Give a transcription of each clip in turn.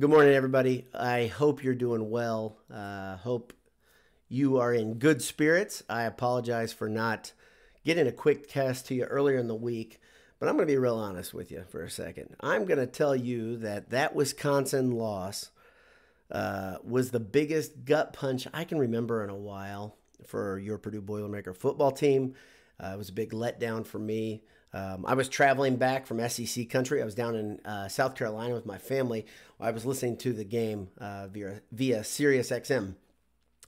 Good morning, everybody. I hope you're doing well. Uh, hope you are in good spirits. I apologize for not getting a quick cast to you earlier in the week, but I'm going to be real honest with you for a second. I'm going to tell you that that Wisconsin loss uh, was the biggest gut punch I can remember in a while for your Purdue Boilermaker football team. Uh, it was a big letdown for me. Um, I was traveling back from SEC country. I was down in uh, South Carolina with my family. I was listening to the game uh, via via Sirius XM,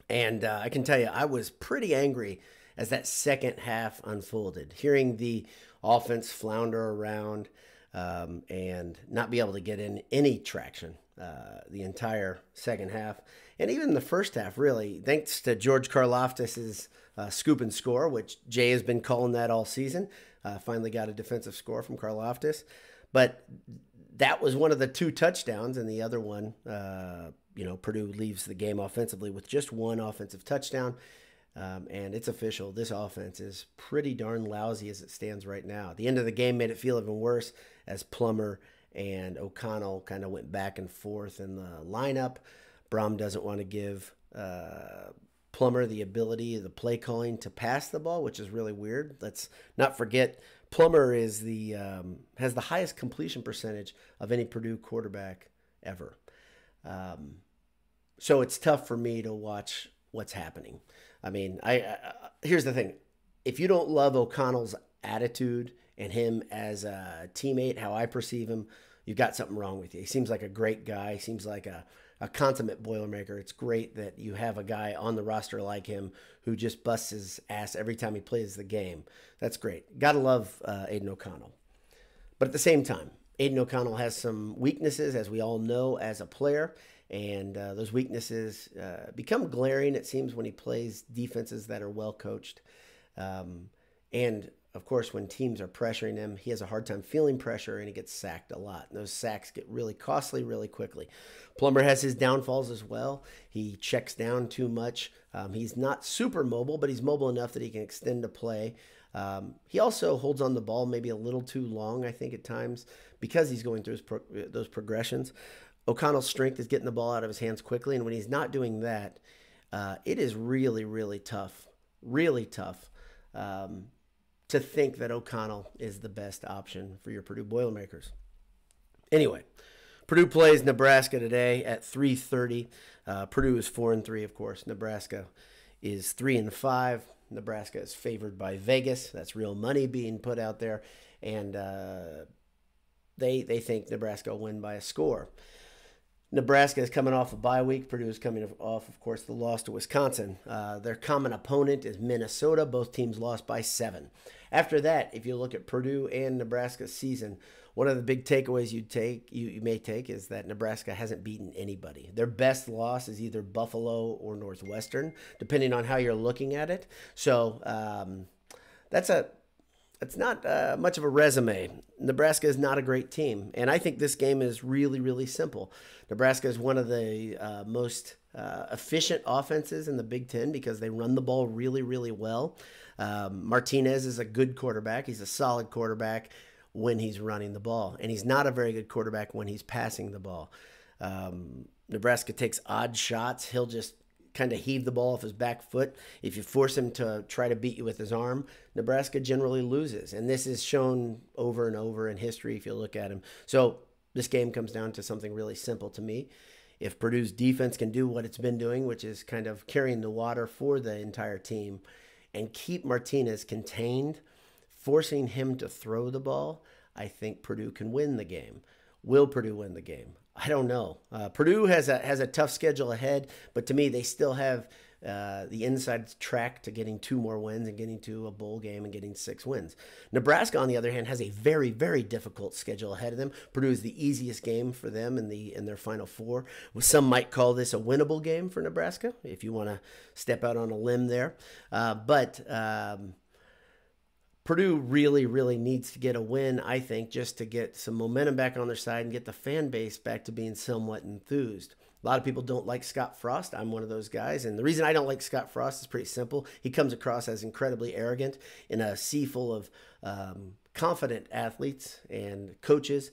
and uh, I can tell you I was pretty angry as that second half unfolded. Hearing the offense flounder around um, and not be able to get in any traction uh, the entire second half, and even the first half, really, thanks to George Karlaftis's uh, scoop and score, which Jay has been calling that all season. Uh, finally got a defensive score from Karlaftis. But that was one of the two touchdowns, and the other one, uh, you know, Purdue leaves the game offensively with just one offensive touchdown. Um, and it's official. This offense is pretty darn lousy as it stands right now. The end of the game made it feel even worse as Plummer and O'Connell kind of went back and forth in the lineup. Brohm doesn't want to give uh, Plummer the ability, the play calling to pass the ball, which is really weird. Let's not forget Plummer is the um, has the highest completion percentage of any Purdue quarterback ever. Um, so it's tough for me to watch what's happening. I mean, I, I here's the thing: if you don't love O'Connell's attitude and him as a teammate, how I perceive him, you've got something wrong with you. He seems like a great guy. He seems like a a consummate Boilermaker. It's great that you have a guy on the roster like him who just busts his ass every time he plays the game. That's great. Gotta love uh, Aidan O'Connell. But at the same time, Aidan O'Connell has some weaknesses, as we all know, as a player. And uh, those weaknesses uh, become glaring, it seems, when he plays defenses that are well coached. Um, and of course, when teams are pressuring him, he has a hard time feeling pressure and he gets sacked a lot. And those sacks get really costly really quickly. Plummer has his downfalls as well. He checks down too much. Um, he's not super mobile, but he's mobile enough that he can extend a play. Um, he also holds on the ball maybe a little too long, I think, at times because he's going through pro- those progressions. O'Connell's strength is getting the ball out of his hands quickly. And when he's not doing that, uh, it is really, really tough. Really tough. Um, to think that O'Connell is the best option for your Purdue Boilermakers. Anyway, Purdue plays Nebraska today at 3:30. Uh, Purdue is four and three, of course. Nebraska is three and five. Nebraska is favored by Vegas. That's real money being put out there, and uh, they they think Nebraska will win by a score. Nebraska is coming off a bye week. Purdue is coming off, of course, the loss to Wisconsin. Uh, their common opponent is Minnesota. Both teams lost by seven. After that, if you look at Purdue and Nebraska's season, one of the big takeaways you take you, you may take is that Nebraska hasn't beaten anybody. Their best loss is either Buffalo or Northwestern, depending on how you're looking at it. So um, that's a it's not uh, much of a resume. Nebraska is not a great team, and I think this game is really, really simple. Nebraska is one of the uh, most uh, efficient offenses in the Big Ten because they run the ball really, really well. Um, Martinez is a good quarterback. He's a solid quarterback when he's running the ball, and he's not a very good quarterback when he's passing the ball. Um, Nebraska takes odd shots. He'll just kind of heave the ball off his back foot. If you force him to try to beat you with his arm, Nebraska generally loses. And this is shown over and over in history if you look at him. So this game comes down to something really simple to me. If Purdue's defense can do what it's been doing, which is kind of carrying the water for the entire team, and keep Martinez contained, forcing him to throw the ball, I think Purdue can win the game. Will Purdue win the game? I don't know. Uh, Purdue has a has a tough schedule ahead, but to me, they still have uh, the inside track to getting two more wins and getting to a bowl game and getting six wins. Nebraska, on the other hand, has a very very difficult schedule ahead of them. Purdue is the easiest game for them in the in their final four. Some might call this a winnable game for Nebraska if you want to step out on a limb there, uh, but. Um, Purdue really, really needs to get a win, I think, just to get some momentum back on their side and get the fan base back to being somewhat enthused. A lot of people don't like Scott Frost. I'm one of those guys. And the reason I don't like Scott Frost is pretty simple. He comes across as incredibly arrogant in a sea full of um, confident athletes and coaches.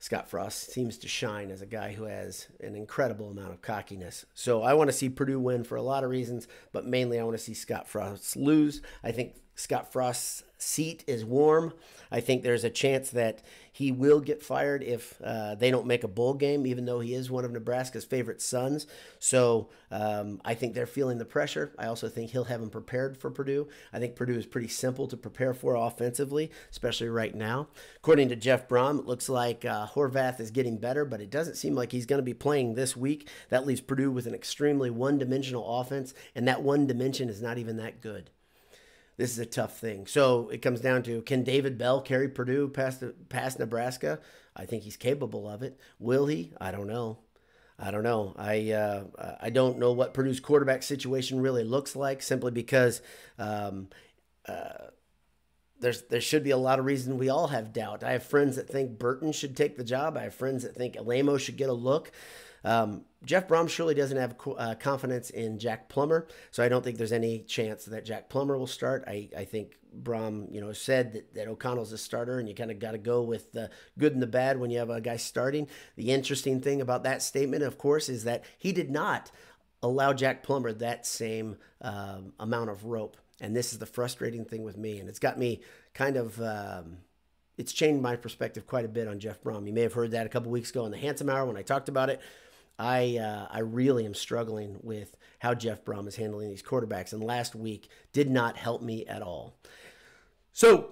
Scott Frost seems to shine as a guy who has an incredible amount of cockiness. So I want to see Purdue win for a lot of reasons, but mainly I want to see Scott Frost lose. I think Scott Frost's seat is warm. I think there's a chance that he will get fired if uh, they don't make a bowl game, even though he is one of Nebraska's favorite sons. So um, I think they're feeling the pressure. I also think he'll have them prepared for Purdue. I think Purdue is pretty simple to prepare for offensively, especially right now. According to Jeff Brohm, it looks like uh, Horvath is getting better, but it doesn't seem like he's going to be playing this week. That leaves Purdue with an extremely one dimensional offense, and that one dimension is not even that good this is a tough thing. So it comes down to can David Bell carry Purdue past past Nebraska? I think he's capable of it. Will he? I don't know. I don't know. I uh, I don't know what Purdue's quarterback situation really looks like, simply because um, uh, there's there should be a lot of reason we all have doubt. I have friends that think Burton should take the job. I have friends that think Alaimo should get a look. Um, Jeff Brohm surely doesn't have uh, confidence in Jack Plummer, so I don't think there's any chance that Jack Plummer will start. I, I think Brohm, you know, said that, that O'Connell's a starter, and you kind of got to go with the good and the bad when you have a guy starting. The interesting thing about that statement, of course, is that he did not allow Jack Plummer that same um, amount of rope. And this is the frustrating thing with me, and it's got me kind of. Um, it's changed my perspective quite a bit on Jeff Brohm. You may have heard that a couple weeks ago in the Handsome Hour when I talked about it. I uh, I really am struggling with how Jeff Brohm is handling these quarterbacks, and last week did not help me at all. So,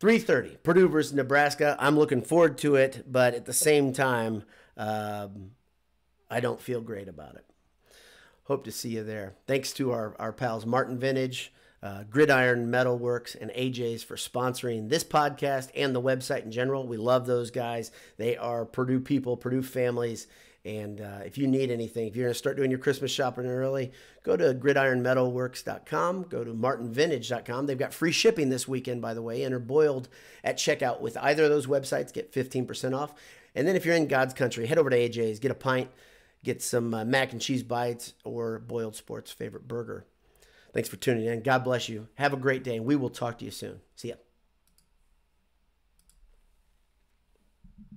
3:30, Purdue versus Nebraska. I'm looking forward to it, but at the same time, um, I don't feel great about it. Hope to see you there. Thanks to our our pals Martin Vintage. Uh, Gridiron Metalworks and AJ's for sponsoring this podcast and the website in general. We love those guys. They are Purdue people, Purdue families, and uh, if you need anything, if you're going to start doing your Christmas shopping early, go to gridironmetalworks.com, go to martinvintage.com. They've got free shipping this weekend, by the way. Enter Boiled at checkout with either of those websites, get 15% off. And then if you're in God's country, head over to AJ's, get a pint, get some uh, mac and cheese bites, or Boiled Sports' favorite burger. Thanks for tuning in. God bless you. Have a great day, and we will talk to you soon. See ya.